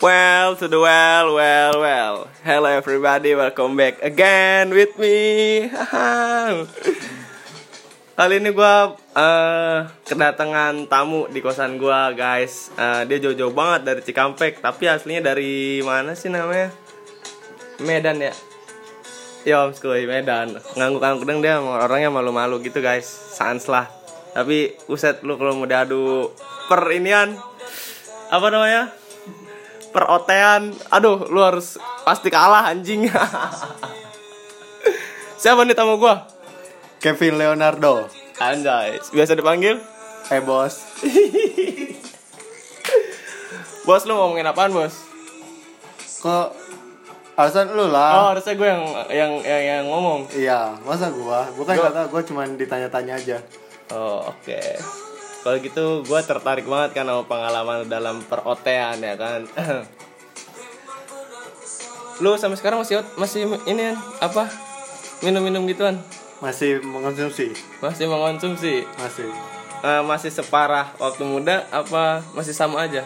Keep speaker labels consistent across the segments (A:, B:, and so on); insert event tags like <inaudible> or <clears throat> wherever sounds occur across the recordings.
A: Well, to the well, well, well. Hello everybody, welcome back again with me. Kali ini gue uh, kedatangan tamu di kosan gue, guys. Uh, dia jauh-jauh banget dari Cikampek, tapi aslinya dari mana sih namanya? Medan ya. Om skuy Medan Ngangguk-ngangguk deng dia orangnya malu-malu gitu guys Sans lah Tapi uset lu kalau mau diadu Per inian Apa namanya perotean aduh lu harus pasti kalah anjing. <laughs> Siapa nih tamu gua?
B: Kevin Leonardo.
A: Anjay biasa dipanggil?
B: Eh bos. <laughs>
A: Bos lu ngomongin apaan bos?
B: Kok alasan lu
A: oh
B: lah
A: harusnya gue yang yang yang, yang ngomong.
B: Iya masa gua? Bukan
A: Gua-
B: kata gua cuma ditanya-tanya aja.
A: Oh oke kalau gitu gue tertarik banget kan sama pengalaman dalam perotean ya kan? <clears throat> Lu sampai sekarang masih masih ini apa? Minum-minum gituan?
B: Masih mengonsumsi.
A: Masih mengonsumsi?
B: Masih.
A: Eh, masih separah waktu muda apa masih sama aja?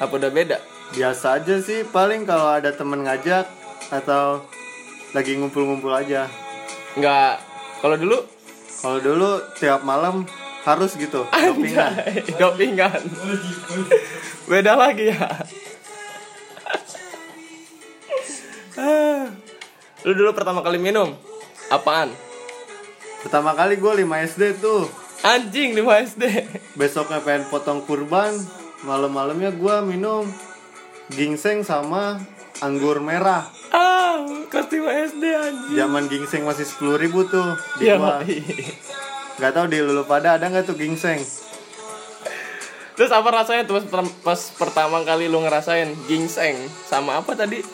A: Apa udah beda?
B: biasa aja sih paling kalau ada temen ngajak atau lagi ngumpul-ngumpul aja.
A: Enggak. Kalau dulu?
B: Kalau dulu tiap malam harus gitu dopingan
A: dopingan. beda lagi ya. Ah. Lu dulu pertama kali minum apaan?
B: pertama kali gua 5 SD tuh
A: Anjing di SD.
B: besoknya pengen potong kurban malam-malamnya gua minum ginseng sama anggur merah
A: Ah, kelas 5 SD anjing.
B: zaman ginseng masih sepuluh ribu tuh di gua
A: Mak.
B: Nggak tahu di lulu pada ada nggak tuh ginseng
A: Terus apa rasanya tuh pas, pertam- pas pertama kali lu ngerasain ginseng sama apa tadi?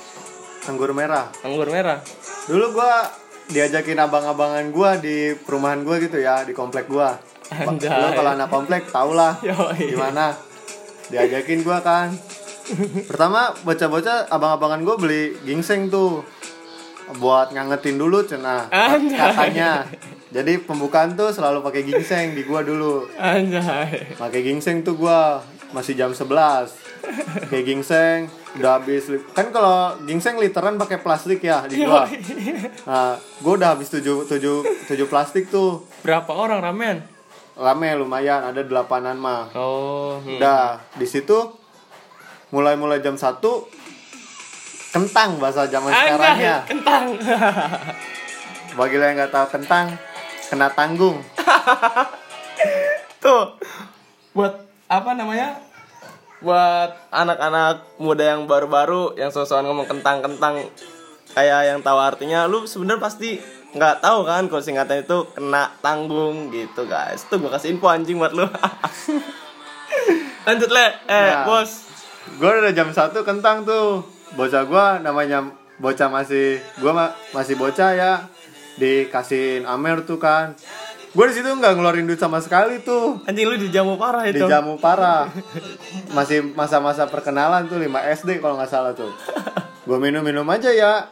B: anggur merah.
A: Anggur merah.
B: dulu gua diajakin abang-abangan gua di perumahan gua gitu ya di komplek gua.
A: Anjay.
B: lu kalau anak komplek tau lah <laughs> gimana. Diajakin gua kan. Pertama bocah-bocah abang-abangan gua beli ginseng tuh. Buat ngangetin dulu cena
A: Anjay.
B: katanya jadi pembukaan tuh selalu pakai ginseng di gua dulu
A: Anjay.
B: pakai ginseng tuh gua masih jam 11 pakai ginseng udah habis kan kalau ginseng literan pakai plastik ya di gua nah gua udah habis tujuh tujuh tujuh plastik tuh
A: Berapa orang ramen?
B: rame lumayan ada delapanan mah
A: Oh, hmm.
B: udah di situ mulai mulai jam satu kentang bahasa zaman sekarang ya
A: Anjay, kentang. <laughs>
B: bagi lo yang nggak tahu kentang kena tanggung
A: Tuh. Buat apa namanya? Buat anak-anak muda yang baru-baru yang sosokan ngomong kentang-kentang kayak yang tahu artinya lu sebenarnya pasti nggak tahu kan kalau singkatan itu kena tanggung gitu guys. Tuh gua kasih info anjing buat lu. <laughs> Lanjut le, eh
B: Nah.
A: bos.
B: gue udah jam satu kentang tuh bocah gue namanya bocah masih gue ma masih bocah ya dikasihin amer tuh kan gue di situ nggak ngeluarin duit sama sekali tuh
A: Anjing lu dijamu parah itu.
B: dijamu parah masih masa-masa perkenalan tuh 5 SD kalau nggak salah tuh gue minum minum aja ya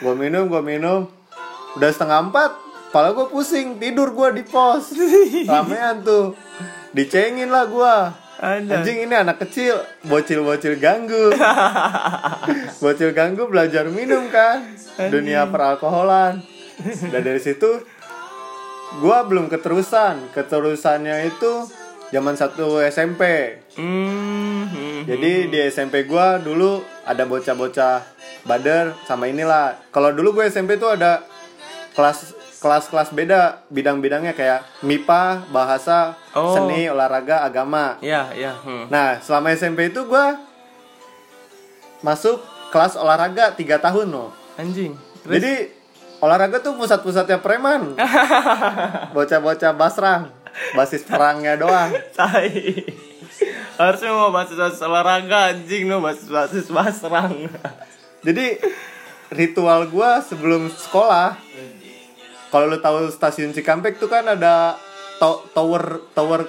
B: gue minum gue minum udah setengah empat Kepala gue pusing tidur gue di pos ramean tuh dicengin lah gue. Anjing ini anak kecil, bocil-bocil ganggu. <laughs> bocil ganggu belajar minum kan. Dunia peralkoholan. Dan dari situ gua belum keterusan. Keterusannya itu zaman satu SMP.
A: Hmm, hmm.
B: Jadi di SMP gua dulu ada bocah-bocah bader sama inilah. Kalau dulu gue SMP tuh ada kelas kelas-kelas beda bidang-bidangnya kayak MIPA, bahasa,
A: Oh.
B: seni, olahraga, agama.
A: Iya, iya. Hmm.
B: Nah, selama SMP itu gua masuk kelas olahraga 3 tahun loh.
A: Anjing.
B: Jadi olahraga tuh pusat-pusatnya preman. <laughs> Bocah-bocah basrang. Basis perangnya doang. <laughs>
A: Tai. Harusnya mau basis olahraga anjing no basis basis basrang.
B: Jadi ritual gua sebelum sekolah kalau lu tahu stasiun Cikampek tuh kan ada to- tower tower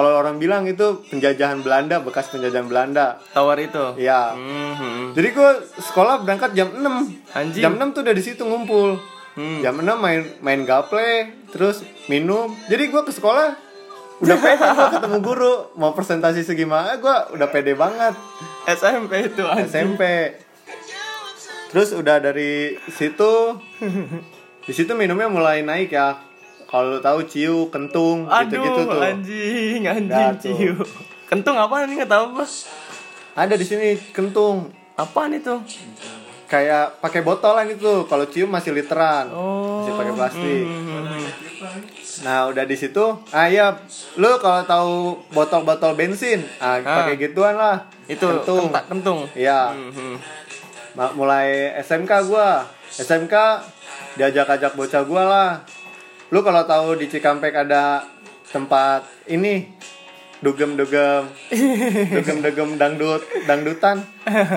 B: kalau orang bilang itu penjajahan Belanda, bekas penjajahan Belanda.
A: Tower itu.
B: Iya.
A: Hmm, hmm.
B: Jadi gue sekolah berangkat jam 6
A: Anjing.
B: Jam 6 tuh udah di situ ngumpul
A: Hmm.
B: Jam 6 main main gaple Terus minum Jadi gue ke sekolah Udah pede gue <laughs> ketemu guru Mau presentasi segimana gue udah pede banget
A: SMP itu anjing.
B: SMP terus udah dari situ <laughs> di situ minumnya mulai naik ya kalau lu tahu ciu kentung
A: Aduh,
B: gitu-gitu tuh
A: anjing, anjing
B: Dah, tuh.
A: ciu. Kentung apa nih nggak tahu apa?
B: ada di sini kentung
A: Apaan itu?
B: kayak pakai botolan itu kalau cium masih literan
A: Oh.
B: masih pakai plastik
A: Hmm.
B: nah udah di situ ah iya lu kalau tahu botol-botol bensin ah,
A: Ah.
B: pakai gituan lah
A: Itu
B: kentung
A: kentak kentung.
B: iya
A: Hmm.
B: Ma- mulai SMK gua SMK diajak-ajak bocah gua lah lu kalau tahu di Cikampek ada tempat ini dugem dugem dugem dugem dangdut dangdutan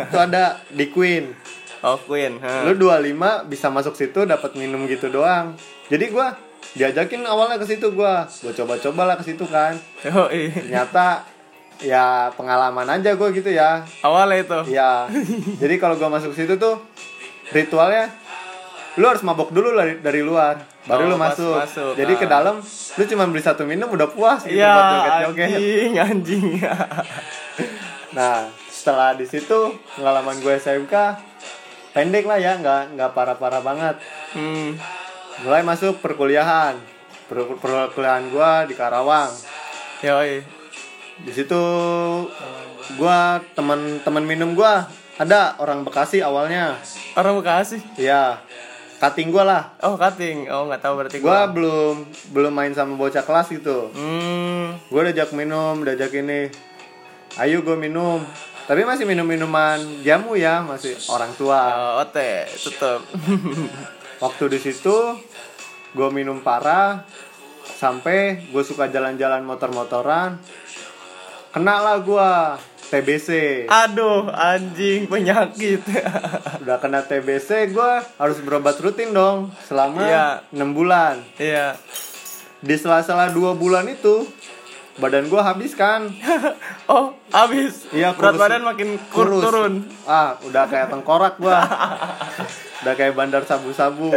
B: itu ada di Queen
A: Oh Queen. ha.
B: lu 25 bisa masuk situ dapat minum gitu doang jadi gua diajakin awalnya ke situ gua gua coba-coba lah ke situ kan
A: Oh, iya.
B: ternyata ya pengalaman aja gua gitu ya
A: Awalnya itu.
B: Iya. Jadi kalau gua masuk situ tuh ritualnya lu harus mabok dulu dari, dari luar baru
A: Oh,
B: lu masuk.
A: masuk,
B: Jadi
A: ah.
B: ke dalam lu cuma beli satu minum udah puas gitu
A: Iya,
B: buat joget-joget.
A: anjing, anjing. <laughs>
B: Nah, setelah di situ pengalaman gue SMK pendek lah ya, nggak nggak parah-parah banget.
A: hmm.
B: Mulai masuk perkuliahan. Per- perkuliahan gua di Karawang.
A: Yoi.
B: Di situ gua teman-teman minum gua ada orang Bekasi awalnya.
A: Orang Bekasi.
B: Iya. Cutting gua lah.
A: Oh, cutting. Oh, nggak tahu berarti
B: Gua belum belum main sama bocah kelas gitu.
A: Hmm.
B: Gua diajak minum, diajak ini. Ayo gue minum. Tapi masih minum minuman jamu ya, masih orang tua.
A: Oh, ote, tetep. <laughs>
B: Waktu di situ gue minum parah sampai gue suka jalan-jalan motor-motoran. Kena lah gue TBC.
A: Aduh, anjing penyakit.
B: Udah kena TBC gue harus berobat rutin dong selama
A: Iya.
B: 6 bulan.
A: Iya.
B: Di sela-sela 2 bulan itu badan gue habis kan. <laughs>
A: oh, habis.
B: Iya,
A: Berat badan makin kur
B: Kurus.
A: turun.
B: Ah, udah kayak tengkorak gua. <laughs> udah kayak bandar sabu-sabu.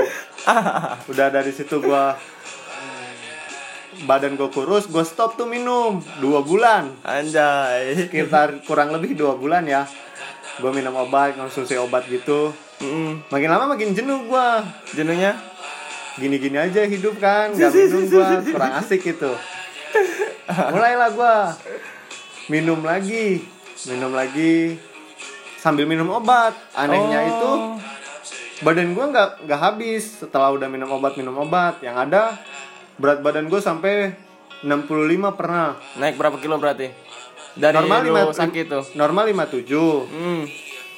B: <laughs> Udah dari situ gua badan gue kurus, gue stop tuh minum dua bulan,
A: Anjay.
B: sekitar kurang lebih dua bulan ya. Gue minum obat, konsumsi obat gitu.
A: Mm,
B: Makin lama makin jenuh gua.
A: jenuhnya?
B: Gini-gini aja hidup kan, gak minum gua, kurang asik gitu. Mulailah gua minum lagi, minum lagi sambil minum obat. Anehnya
A: Oh.
B: itu badan gua nggak nggak habis setelah udah minum obat minum obat yang ada berat badan gue sampai 65 pernah
A: Naik berapa kilo berarti? Dari
B: normal lima
A: sakit tuh.
B: normal 57
A: Hmm.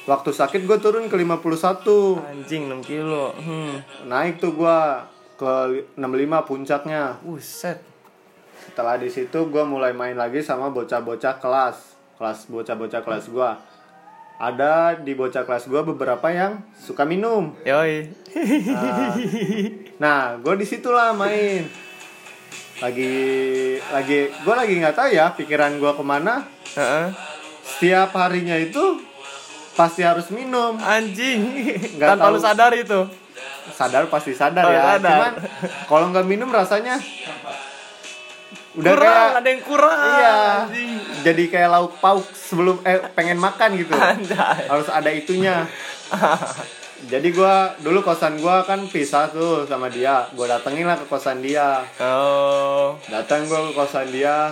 B: waktu sakit gue turun ke 51
A: Anjing 6 kilo. Hmm.
B: naik tuh gua ke 65 puncaknya
A: Buset.
B: setelah di situ gue mulai main lagi sama bocah-bocah kelas kelas bocah-bocah kelas gua ada di bocah kelas gua beberapa yang suka minum
A: Yoi.
B: nah gue di situlah main lagi lagi gue lagi nggak tahu ya pikiran gua ke mana
A: Heeh.
B: setiap harinya itu pasti harus minum
A: Anjing.
B: Nggak
A: Tanpa
B: tahu.
A: lu sadar itu.
B: sadar pasti sadar
A: Oh,
B: ya
A: sadar.
B: cuman kalau nggak minum rasanya udah
A: kurang,
B: kayak
A: ada yang kurang.
B: iya
A: Anjing.
B: jadi kayak lauk pauk sebelum eh pengen makan gitu
A: Anjay.
B: harus ada itunya <laughs> jadi gua dulu kosan gua kan pisah tuh sama dia gua datengin lah ke kosan dia
A: Oh.
B: datang gua ke kosan dia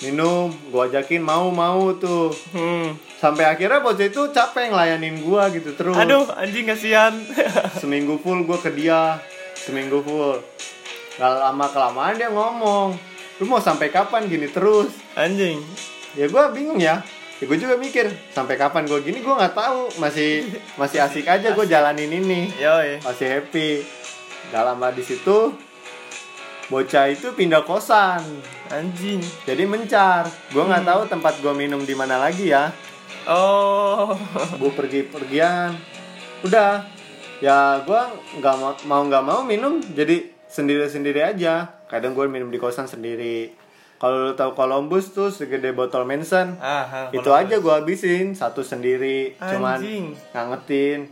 B: minum gua ajakin mau mau tuh
A: Hmm.
B: sampai akhirnya bocah itu capek ngelayanin gua gitu terus
A: Aduh, anjing kasihan. <laughs>
B: seminggu full gue ke dia seminggu full gak lama kelamaan dia ngomong lu mau sampai kapan gini terus
A: anjing.
B: ya gue bingung ya ya gue juga mikir sampai kapan gue gini gue nggak tahu. Masih masih asik aja gue jalanin ini.
A: Yoi.
B: masih happy. Gak lama di situ bocah itu pindah kosan.
A: Anjing.
B: jadi mencar. Gue nggak tahu tempat gue minum di mana lagi ya.
A: Oh.
B: gue pergi pergian udah. Ya gue nggak mau mau nggak mau minum jadi sendiri sendiri aja. Kadang gue minum di kosan sendiri kalau lu tahu Columbus tuh segede botol Manson
A: Ah, ah,
B: itu aja gue habisin satu sendiri cuman
A: Anjing.
B: ngangetin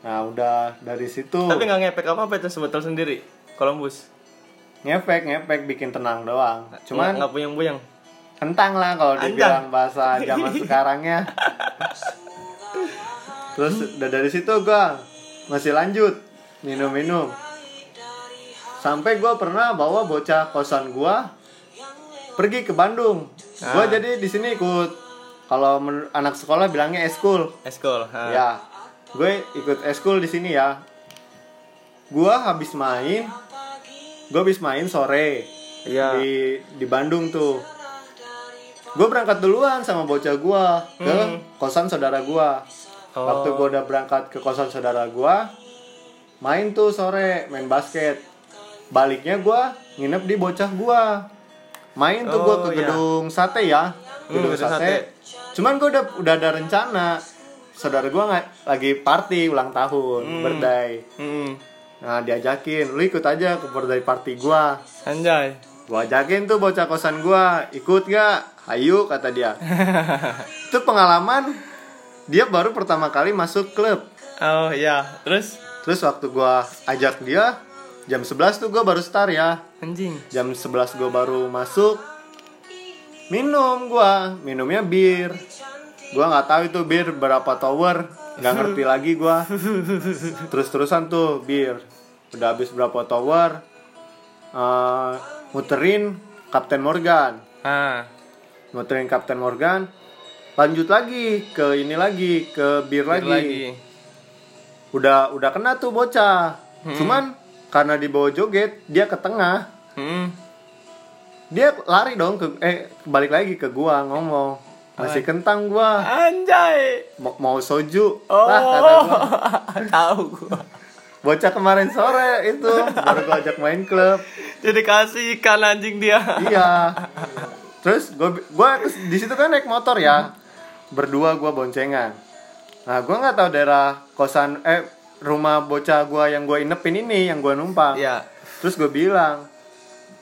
B: nah udah dari situ
A: Tapi nggak ngepek apa-apa itu sebotol sendiri. Columbus.
B: ngefek ngefek bikin tenang doang
A: Cuman
B: cuman
A: nggak puyeng-puyeng.
B: kentang lah kalau dibilang bahasa <laughs> zaman sekarangnya terus udah dari situ gua masih lanjut minum-minum sampai gua pernah bawa bocah kosan gua pergi ke Bandung gua
A: Ah.
B: jadi di sini ikut kalau anak sekolah bilangnya eskul
A: Eskol. ha.
B: ya gue ikut eskul di sini ya gua habis main gua habis main sore
A: Iya.
B: di di Bandung tuh gue berangkat duluan sama bocah gua ke
A: Hmm.
B: kosan saudara gua
A: Oh.
B: waktu gua udah berangkat ke kosan saudara gua main tuh sore main basket baliknya gua nginep di bocah gua main tuh
A: Oh,
B: ke
A: iya.
B: gedung sate ya
A: Hmm,
B: gedung
A: gedung
B: sate.
A: sate.
B: cuman gua udah udah ada rencana saudara gua nggak lagi party ulang tahun
A: Hmm.
B: birthday
A: Mm.
B: nah diajakin lu ikut aja ke birthday party gua
A: Anjay.
B: Gua ajakin tuh bocah kosan gua, ikut gak? Ayo kata dia. <laughs> Itu pengalaman dia baru pertama kali masuk klub.
A: oh iya. Terus
B: Terus waktu gua ajak dia jam 11 tuh gua baru start ya.
A: anjing.
B: Jam 11 gua baru masuk. Minum gua, minumnya bir. Gua nggak tahu itu bir berapa tower, nggak ngerti <laughs> lagi gua. Terus-terusan tuh bir. Udah habis berapa tower, eh, muterin Kapten Morgan.
A: Ah.
B: muterin Kapten Morgan lanjut lagi ke ini lagi ke bir,
A: Bir
B: lagi.
A: lagi.
B: udah udah kena tuh bocah cuman karena dibawa joget dia ke tengah
A: Hmm.
B: dia lari dong ke eh balik lagi ke gua ngomong masih kentang gua
A: Anjay.
B: mau, mau soju
A: Oh.
B: lah kata gua <laughs>
A: Tahu gua.
B: bocah kemarin sore itu baru gua ajak main klub
A: Jadi kasih ikan anjing dia.
B: iya terus gua gua di situ kan naik motor ya berdua gua boncengan nah gua nggak tahu daerah kosan eh rumah bocah gua yang gua inepin ini yang gua numpang.
A: Iya.
B: terus gue bilang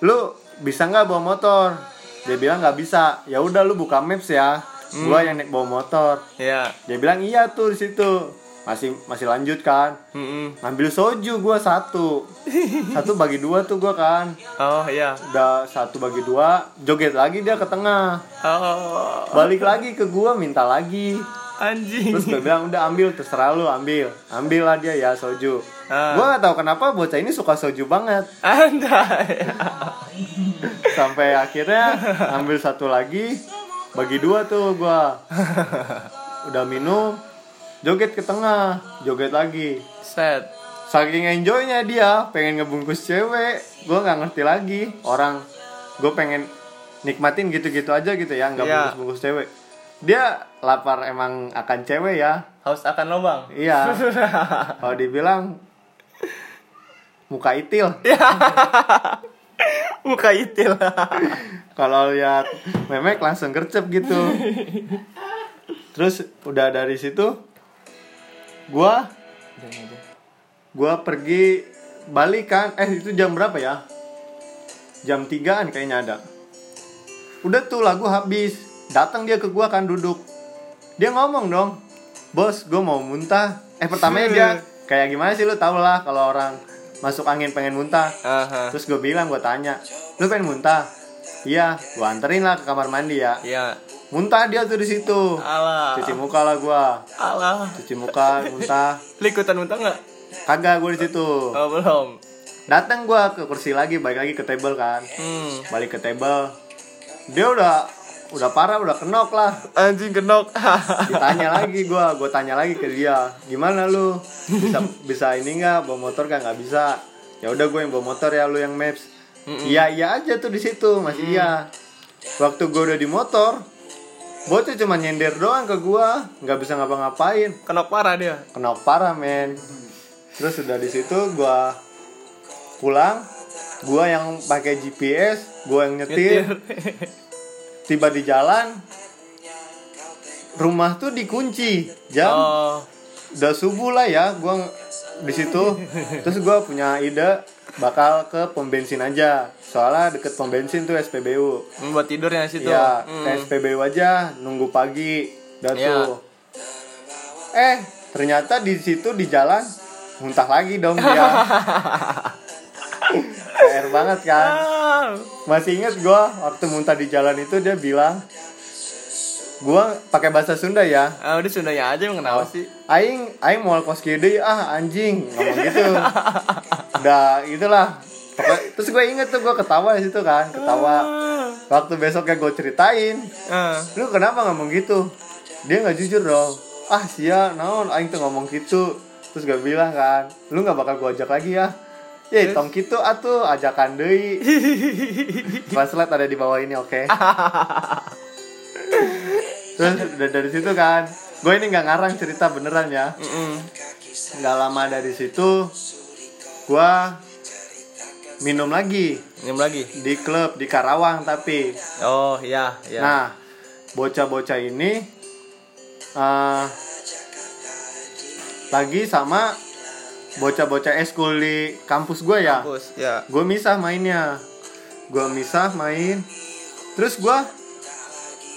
B: lu bisa nggak bawa motor? Dia bilang nggak bisa. Ya udah lu buka maps ya. Gua yang naik bawa motor.
A: Iya.
B: dia bilang iya tuh di situ. Masih masih lanjut kan.
A: Mm-mm.
B: ngambil soju gua satu. Satu bagi dua tuh gua kan.
A: Oh iya.
B: udah satu bagi dua joget lagi dia ke tengah.
A: Oh.
B: balik lagi ke gua minta lagi
A: Anjing.
B: terus gue bilang udah ambil terserah lu ambil ambil lah dia ya soju
A: Ah.
B: gua gak tahu kenapa bocah ini suka soju banget
A: Anjay. <laughs>
B: sampai akhirnya ambil satu lagi bagi dua tuh gua udah minum joget ke tengah joget lagi
A: Set.
B: saking enjoynya dia pengen ngebungkus cewek gua nggak ngerti lagi orang gue pengen nikmatin gitu-gitu aja gitu ya nggak
A: Iya.
B: bungkus bungkus cewek dia lapar emang akan cewek ya.
A: Haus akan lobang.
B: iya. <laughs> Kalau dibilang muka itil. <laughs>
A: Muka itil. <laughs>
B: kalau lihat memek langsung gercep gitu. Terus udah dari situ gua gua pergi balik kan. Eh itu jam berapa ya? Jam 3an kayaknya ada. Udah tuh lagu habis datang dia ke gua kan duduk dia ngomong dong bos gua mau muntah eh pertamanya dia <laughs> kayak gimana sih lu tau lah kalau orang masuk angin pengen muntah
A: Aha.
B: Terus gue bilang, gue tanya, lu pengen muntah? Iya, gue anterin lah ke kamar mandi ya.
A: Iya.
B: Muntah dia tuh di situ.
A: Alah.
B: Cuci muka lah gue.
A: Alah.
B: Cuci muka, muntah.
A: Lu ikutan muntah nggak?
B: Kagak gue di situ.
A: Oh belum.
B: Datang gue ke kursi lagi, balik lagi ke table kan.
A: Hmm.
B: Balik ke table. Dia udah udah parah, udah kenok lah.
A: Anjing kenok. <laughs>
B: Ditanya lagi gue, gue tanya lagi ke dia, gimana lu? Bisa bisa ini nggak? Bawa motor kan nggak bisa. Ya udah gue yang bawa motor ya, lu yang maps. Iya iya aja tuh di situ masih iya. Waktu gue udah di motor, bocah cuma nyender doang ke gue, nggak bisa ngapa-ngapain.
A: kenok parah dia.
B: Kenok parah men. Terus udah di situ gue pulang, gue yang pakai GPS, gue yang nyetir, <laughs> tiba di jalan, rumah tuh dikunci jam
A: Oh.
B: udah subuh lah ya gua di situ terus gua punya ide bakal ke pom bensin aja soalnya deket pom bensin tuh SPBU
A: Hmm, buat tidurnya di situ.
B: ya
A: Hmm.
B: ke SPBU aja nunggu pagi udah
A: Iya.
B: tuh eh ternyata di situ di jalan muntah lagi dong dia <laughs> PR banget kan.
A: Ah.
B: masih inget gua waktu muntah di jalan itu dia bilang gua pakai bahasa Sunda ya.
A: Ah, udah Sundanya aja emang kenapa sih?
B: aing aing mau kos kiri ah anjing ngomong gitu. <laughs> Udah Pokoknya- terus gue inget tuh gue ketawa di situ kan ketawa. Waktu besoknya gue ceritain
A: Ah.
B: lu kenapa ngomong gitu? Dia nggak jujur dong. Ah sia naon? Aing tuh ngomong gitu. Terus gue bilang kan lu nggak bakal gue ajak lagi ya ya tong gitu atuh ajakan deui. <laughs> Translate ada di bawah ini oke. <laughs> Terus udah dari situ kan. Gue ini nggak ngarang cerita beneran ya. Nggak lama dari situ gue minum lagi.
A: Minum lagi.
B: di klub di Karawang tapi.
A: Oh, iya, iya.
B: Nah, bocah-bocah ini eh lagi sama bocah-bocah eskul di kampus gue ya.
A: Kampus, ya.
B: Gue misah mainnya. Gue misah main. Terus gue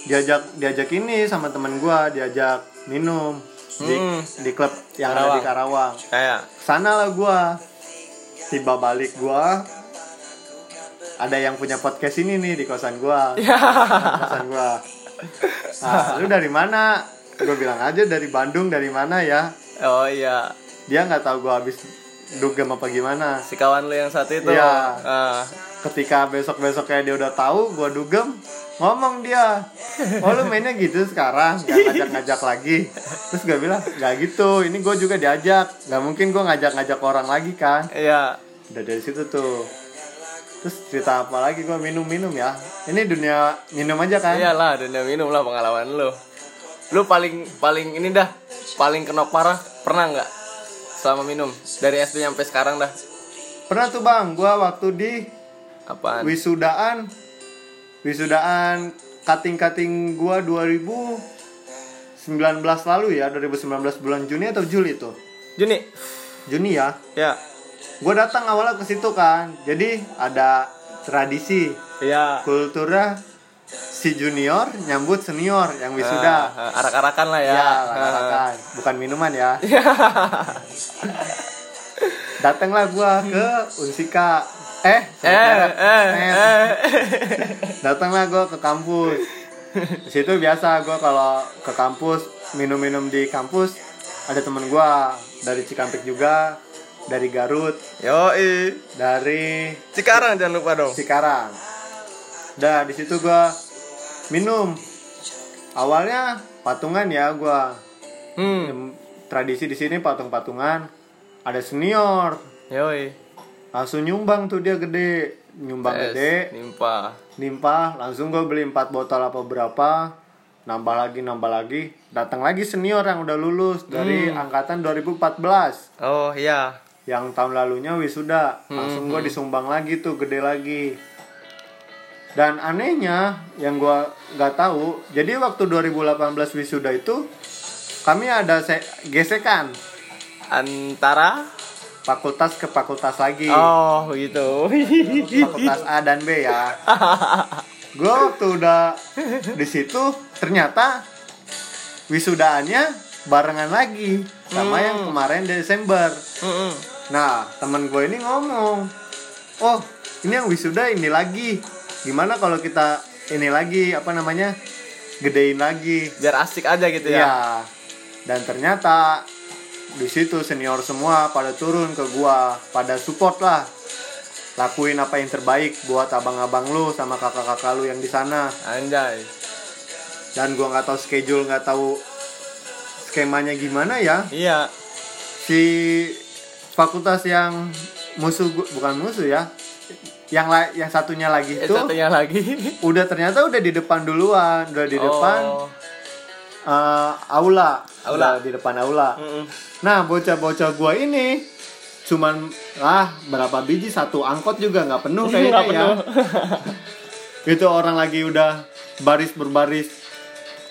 B: diajak diajak ini sama temen gue diajak minum di,
A: Hmm.
B: di klub yang ada di
A: Karawang.
B: Karawang.
A: Kayak
B: Sana lah gue. Tiba balik gue ada yang punya podcast ini nih di kosan gua <laughs> kosan gua nah lu dari mana gue bilang aja dari Bandung dari mana ya
A: Oh iya,
B: dia nggak tahu gua habis dugem apa gimana.
A: Si kawan lu yang satu itu.
B: Iya.
A: Ah.
B: ketika besok besoknya dia udah tahu gua dugem ngomong dia. Oh lu mainnya gitu sekarang? Nggak ngajak ngajak lagi. Terus gue bilang nggak gitu ini gue juga diajak. Nggak mungkin gue ngajak ngajak orang lagi kan?
A: Iya.
B: udah dari situ tuh. Terus cerita apa lagi? Gue minum minum ya. Ini dunia minum aja kan?
A: Iyalah, dunia minum lah pengalaman lu. Lu paling paling ini dah, paling kenok parah pernah nggak selama minum dari SD sampai sekarang dah?
B: pernah tuh bang gue waktu di
A: Apaan?
B: wisudaan wisudaan cutting cutting gue 2019 lalu ya 2019 bulan Juni atau Juli itu
A: Juni.
B: Juni ya
A: Ya.
B: gue datang awalnya ke situ kan jadi ada tradisi
A: Iya.
B: kulturnya si junior nyambut senior yang wisuda
A: Ah, arak-arakan lah ya.
B: ya,
A: Ah.
B: lakan bukan minuman <laughs> ya datanglah gua ke Unsika eh
A: eh, eh, eh.
B: datanglah gua ke kampus di situ biasa gua kalau ke kampus minum-minum di kampus ada temen gua dari Cikampek juga dari Garut
A: Yoi.
B: dari
A: Cikarang jangan lupa dong.
B: Cikarang dah di situ gua minum. Awalnya patungan ya gua.
A: Hmm.
B: Tradisi di sini patung-patungan. Ada senior.
A: Yoi.
B: langsung nyumbang tuh dia gede. Nyumbang
A: Yes,
B: gede.
A: Nimpa.
B: limpah langsung gue beli 4 botol apa berapa. Nambah lagi nambah lagi. Datang lagi senior yang udah lulus dari angkatan 2014
A: Oh iya.
B: yang tahun lalunya wisuda. Langsung gue disumbang lagi tuh gede lagi dan anehnya yang gue nggak tahu jadi waktu 2018 wisuda itu kami ada se- gesekan.
A: Antara?
B: Fakultas ke fakultas lagi.
A: Oh gitu.
B: fakultas A dan B ya. <laughs> Gue waktu udah di situ ternyata wisudaannya barengan lagi sama yang kemarin Desember.
A: Mm-mm.
B: nah teman gue ini ngomong oh ini yang wisuda ini lagi gimana kalau kita ini lagi apa namanya gedein lagi
A: Biar asik aja gitu ya.
B: ya dan ternyata di situ senior semua pada turun ke gua pada support lah lakuin apa yang terbaik buat abang-abang lu sama kakak-kakak lu yang di sana
A: Anjay.
B: dan gua nggak tahu schedule nggak tahu skemanya gimana ya
A: Iya.
B: si fakultas yang musuh gua- bukan musuh ya yang la- yang satunya lagi itu
A: satunya lagi. <laughs>
B: udah ternyata udah di depan duluan udah di depan
A: Oh.
B: eh, aula
A: Aula.
B: Udah di depan aula
A: Mm-mm.
B: Nah, bocah-bocah gua ini cuman ah berapa biji satu angkot juga nggak penuh kayaknya
A: Nggak
B: ya. <laughs> itu orang lagi udah baris berbaris.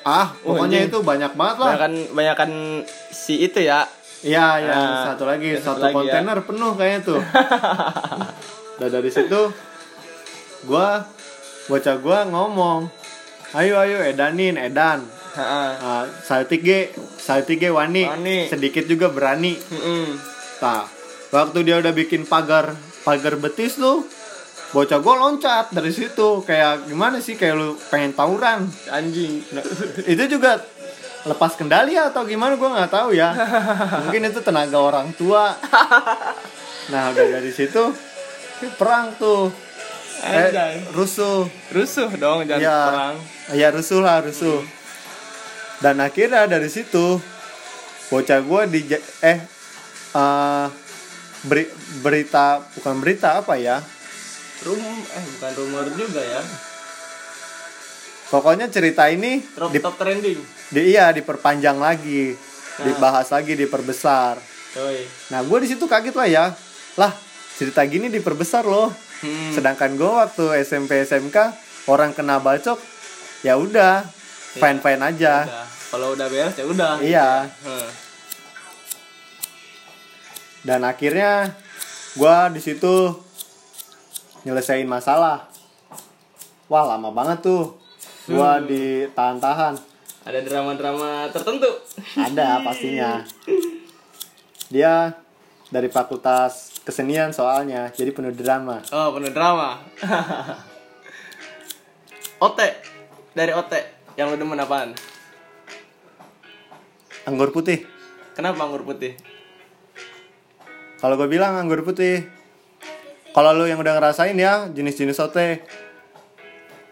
B: Ah,
A: Oh,
B: pokoknya
A: ini.
B: itu banyak banget lah.
A: Banyakan banyakan si itu ya.
B: Iya, yang
A: Ah,
B: satu lagi
A: satu
B: satu
A: lagi ya.
B: kontainer penuh kayaknya tuh. <laughs> Dan dari situ gua bocah gua ngomong, "Ayo ayo edanin, edan."
A: Heeh.
B: Ah, saltige, saltige wani,
A: Wani.
B: sedikit juga berani.
A: Mm-mm.
B: Nah, waktu dia udah bikin pagar pagar betis tuh, bocah gue loncat dari situ kayak gimana sih kayak lu pengen tawuran
A: Anjing.
B: Nah, <laughs> itu juga lepas kendali atau gimana gue nggak tahu ya <laughs> mungkin itu tenaga orang tua nah udah dari situ perang tuh. Eh, rusuh.
A: Rusuh dong jangan
B: ya
A: perang.
B: ya rusuh lah rusuh. Dan akhirnya dari situ bocah gue di eh eh, beri, berita bukan berita apa ya?
A: Rum eh bukan rumor juga ya.
B: pokoknya cerita ini
A: Top,
B: di,
A: top trending.
B: di- iya diperpanjang lagi. Dibahas lagi diperbesar.
A: Yoi.
B: nah gue di situ kaget lah ya. Lah cerita gini diperbesar loh
A: Hmm.
B: sedangkan gue waktu SMP SMK orang kena bacok ya udah fine fine aja
A: Udah. Kalau udah beres ya udah.
B: iya dan akhirnya gue di situ nyelesain masalah wah lama banget tuh gue
A: Hmm.
B: ditahan-tahan
A: Ada drama-drama tertentu.
B: ada pastinya <laughs> dia dari fakultas kesenian soalnya jadi penuh drama
A: Oh, penuh drama. <laughs> OT dari OT yang lu demen apaan?
B: anggur putih
A: Kenapa anggur putih?
B: kalau gue bilang anggur putih kalau lu yang udah ngerasain ya jenis-jenis sote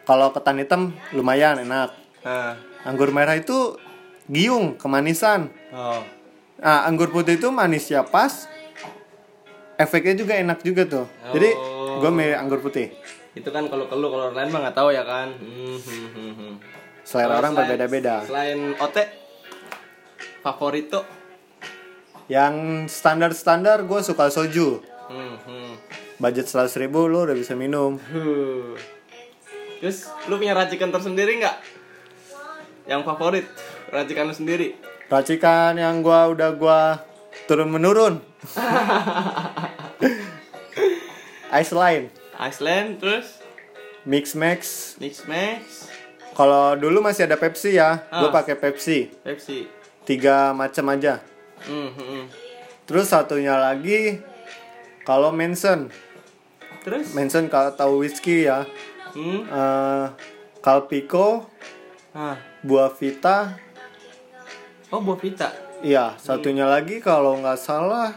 B: kalau ketan hitam lumayan enak
A: Nah.
B: anggur merah itu giung kemanisan
A: Oh.
B: nah anggur putih itu manisnya pas efeknya juga enak juga tuh jadi
A: Oh.
B: gue milih anggur putih
A: Itu kan kalau kelu kalau orang lain mah nggak tahu ya kan. Hmm, hmm, hmm, hmm.
B: selera
A: Kalau
B: orang berbeda-beda
A: Selain OT favorito.
B: yang standar-standar gue suka soju
A: Hmm, hmm.
B: budget 100 ribu lu udah bisa minum
A: Huh. Terus lu punya racikan tersendiri nggak? Yang favorit racikan lu sendiri?
B: racikan yang gua udah gua turun menurun <laughs> ice line
A: Iceland terus
B: mix max
A: mix max
B: kalau dulu masih ada Pepsi ya gua
A: Ah.
B: pakai Pepsi
A: Pepsi.
B: tiga macam aja
A: Hmm, hmm,
B: terus satunya lagi kalau Manson
A: Terus?
B: Manson kalau tahu whisky ya
A: Hmm.
B: eh Calpico
A: Ah.
B: buah vita
A: Oh, buah pita.
B: Iya satunya lagi kalau nggak salah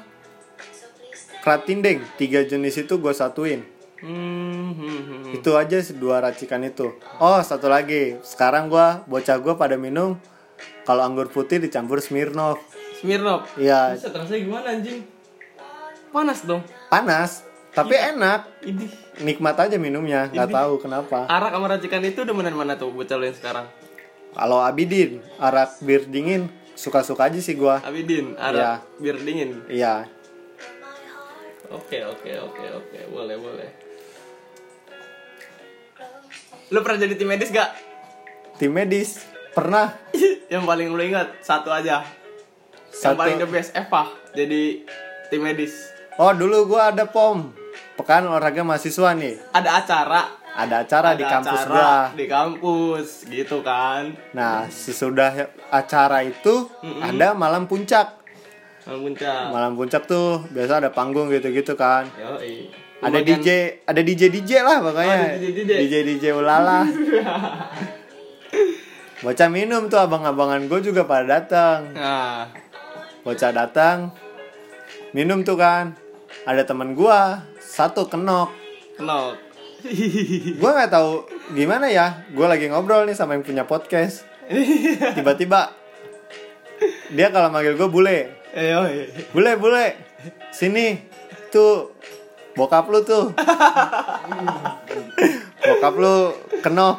B: Kratindeng tiga jenis itu gue satuin
A: Hmm, hmm, hmm, hmm.
B: itu aja dua racikan itu oh satu lagi sekarang gua bocah gua pada minum kalau anggur putih dicampur Smirnoff
A: Smirnoff.
B: iya
A: Bisa rasanya gimana anjing? Panas dong.
B: panas tapi enak
A: Ini
B: nikmat aja minumnya nggak tahu kenapa
A: arak sama racikan itu udah mana tuh bocah lu yang sekarang?
B: kalau Abidin arak bir dingin suka-suka aja sih gua
A: Abidin,
B: Iya.
A: arak bir dingin.
B: iya
A: Oke, oke, oke, oke. Boleh, boleh. Lu pernah jadi tim medis gak?
B: tim medis pernah <laughs>
A: yang paling lu ingat satu aja.
B: Satu.
A: Yang paling the best Eva jadi tim medis.
B: oh dulu gua ada pom pekan olahraga mahasiswa nih
A: Ada acara.
B: Ada acara di
A: Ada
B: kampus
A: acara
B: gua
A: Di kampus, gitu kan.
B: nah sesudah acara itu ada malam puncak
A: Malam puncak.
B: malam puncak tuh biasa ada panggung gitu-gitu kan
A: Yoi.
B: ada DJ ada DJ DJ lah pokoknya
A: Oh, ada DJ.
B: DJ DJ ulala <laughs> bocah minum tuh abang-abangan gue juga pada datang
A: Nah,
B: bocah datang minum tuh kan ada teman gue satu kenok
A: kenok. <laughs>
B: gue nggak tahu gimana ya. Gue lagi ngobrol nih sama yang punya podcast. <laughs> Tiba-tiba dia kalau manggil gue bule.
A: Eh, yoi.
B: bule bule. Sini. Tuh bokap lu tuh. <laughs> Bokap lu kenok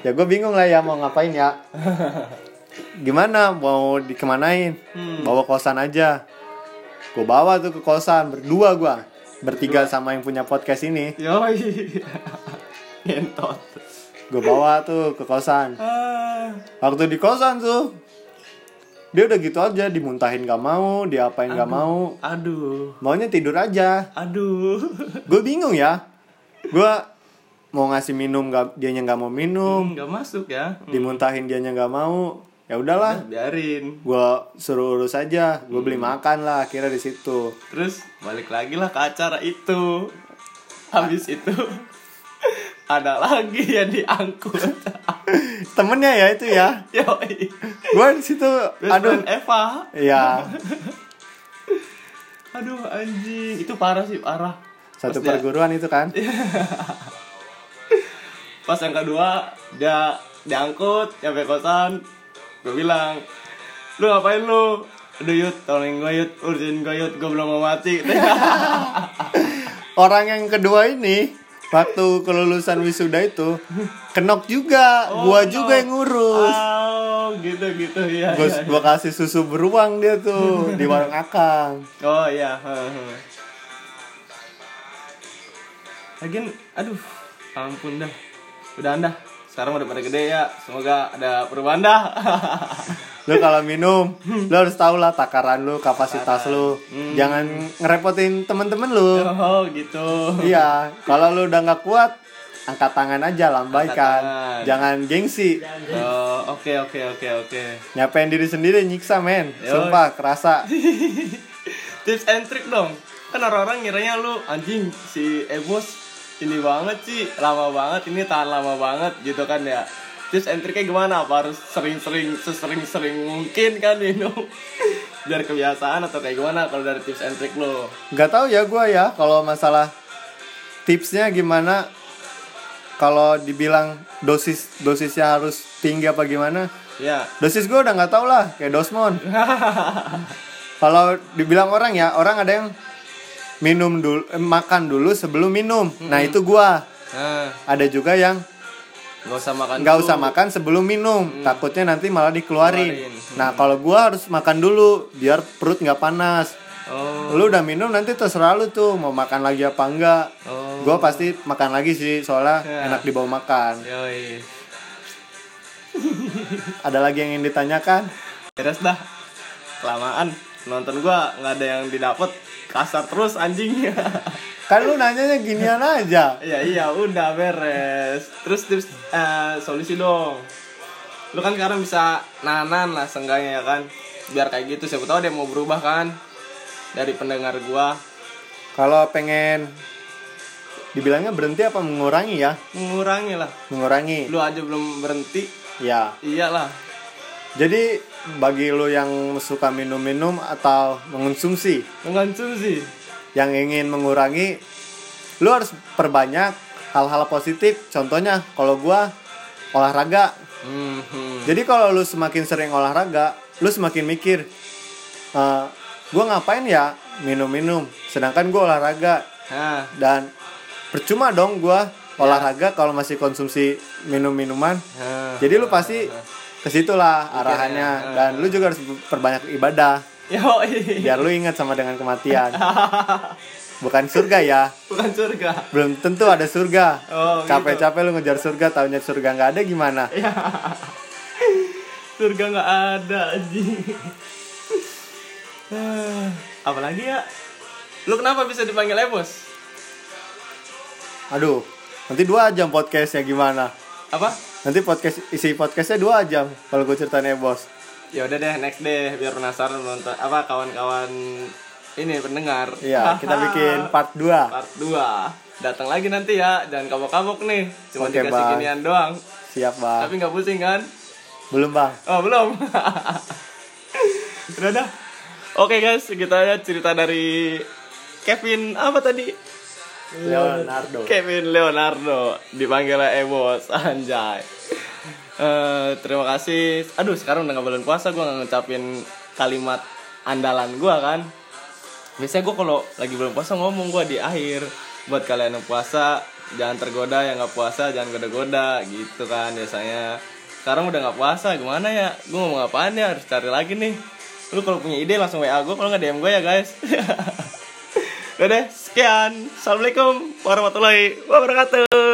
B: ya gue bingung lah ya mau ngapain ya. Gimana? Mau dikemanain?
A: Hmm.
B: bawa kosan aja. Gue bawa tuh ke kosan berdua gue bertiga sama yang punya podcast ini
A: Yoi. <laughs> Ngentot.
B: gue bawa tuh ke kosan
A: Ah.
B: waktu di kosan tuh dia udah gitu aja dimuntahin gak mau diapain gak mau
A: Aduh.
B: maunya tidur aja
A: Aduh. <laughs>
B: gue bingung ya gue mau ngasih minum gak dianya nggak mau minum
A: Enggak masuk ya.
B: dimuntahin dianya nggak mau ya udahlah.
A: Biarin.
B: gue suruh urus aja. Gue beli makan lah akhirnya di situ.
A: Terus balik lagi lah ke acara itu. habis itu <laughs> ada lagi yang diangkut. <laughs>
B: Temennya ya itu ya? <laughs> Gue di situ aduh.
A: Eva.
B: Iya.
A: Aduh anjing. Itu parah sih parah.
B: Satu
A: Pas dia-
B: perguruan itu kan?
A: Pas yang kedua dia diangkut nyampe kosan gue bilang lu ngapain lu Aduh Yud, tolongin gue Yud, urusin gue Yud, gue belum mau mati <laughs>
B: orang yang kedua ini waktu kelulusan wisuda itu kenok juga
A: Oh,
B: gua juga yang ngurus
A: Oh, gitu gitu ya.
B: gua,
A: iya,
B: gua kasih susu beruang dia tuh di warung <laughs> akang.
A: Oh iya. Lagian, aduh, ampun dah. Udah anda. Sekarang udah pada gede ya. Semoga ada perubahan dah.
B: lu kalau minum lu harus tahu lah takaran lu kapasitas lu
A: Hmm.
B: jangan ngerepotin temen-temen lu
A: oh gitu.
B: iya kalau lu udah nggak kuat angkat tangan aja lambaikan
A: tangan.
B: jangan gengsi
A: oke oke oke oke.
B: nyapain diri sendiri nyiksa men
A: Yo.
B: sumpah kerasa <laughs>
A: Tips and trick dong. Kan orang-orang ngiranya lu anjing si Ebos ini banget sih, lama banget ini tahan lama banget gitu kan ya. Tips and tricknya gimana? Apa harus sering-sering sesering-sering mungkin kan minum <laughs> biar kebiasaan atau kayak gimana kalau dari tips and trick lo?
B: nggak tahu ya gua ya kalau masalah tipsnya gimana kalau dibilang dosis dosisnya harus tinggi apa gimana
A: Ya.
B: dosis gua udah nggak tahu lah kayak dosmon <laughs> kalau dibilang orang ya orang ada yang minum dulu eh, makan dulu sebelum minum nah itu gua
A: Nah,
B: ada juga yang
A: nggak usah makan.
B: nggak usah makan sebelum minum takutnya nanti malah dikeluarin
A: Keluarin.
B: nah kalau gua harus makan dulu biar perut nggak panas
A: Oh.
B: lu udah minum nanti terserah lu tuh mau makan lagi apa enggak
A: Oh.
B: gua pasti makan lagi sih soalnya
A: Ya.
B: enak dibawa makan
A: Yoi. <laughs>
B: ada lagi yang ingin ditanyakan
A: Beres dah. Kelamaan nonton gua nggak ada yang didapat kasar terus anjing. <laughs>
B: kan lu nanyanya ginian aja
A: Iya iya udah beres. Terus tips eh, solusi dong. Lu kan sekarang bisa nanan lah seenggaknya ya kan. Biar kayak gitu siapa tahu dia mau berubah kan. Dari pendengar gua
B: kalau pengen dibilangnya berhenti apa mengurangi ya
A: mengurangi lah.
B: mengurangi
A: Lu aja belum berhenti.
B: ya
A: Iyalah.
B: jadi bagi lu yang suka minum-minum atau mengonsumsi?
A: Mengonsumsi.
B: yang ingin mengurangi lu harus perbanyak hal-hal positif. Contohnya kalau gua olahraga.
A: Hmm, hmm.
B: jadi kalau lu semakin sering olahraga lu semakin mikir "Eh, gua ngapain ya minum-minum? Sedangkan gua olahraga.
A: Nah,
B: dan percuma dong gua olahraga kalau masih konsumsi minum-minuman.
A: Nah.
B: jadi lu pasti ke situlah arahannya
A: Mikirnya,
B: dan lu juga harus perbanyak ibadah biar lu ingat sama dengan kematian <laughs> bukan surga ya
A: Bukan surga.
B: belum tentu ada surga
A: Oh, gitu.
B: capek-capek lu ngejar surga tahunya surga nggak ada gimana
A: Ya. Surga nggak ada anjing. <sighs> Eh, Apalagi ya? Lu kenapa bisa dipanggil Ebos?
B: aduh nanti dua jam podcastnya gimana
A: Apa?
B: Nanti podcast isi podcastnya dua jam kalau gue ceritanya bos
A: Ya udah deh, next deh biar penasaran nonton apa kawan-kawan ini pendengar.
B: iya kita bikin part 2
A: part 2. Datang lagi nanti ya, jangan kabok-kabok nih. Cuma
B: Oke,
A: dikasih
B: Bang.
A: ginian doang.
B: siap bang
A: Tapi nggak pusing kan?
B: belum bang
A: Oh belum. <laughs> Udah dah. Oke guys, kita ya cerita dari Kevin apa tadi?
B: Leonardo
A: Kevin Leonardo dipanggil Ebos anjay. Eh, terima kasih. Aduh sekarang udah bulan puasa gue nggak ngucapin kalimat andalan gue kan. Biasanya gue kalau lagi bulan puasa ngomong gue di akhir buat kalian yang puasa jangan tergoda yang nggak puasa jangan goda-goda gitu kan biasanya. Sekarang udah nggak puasa gimana ya? Gue ngomong apaan ya harus cari lagi nih. Lu kalau punya ide langsung WA gue kalau nggak DM gue ya guys. <laughs> Udah deh, sekian. Assalamualaikum warahmatullahi wabarakatuh.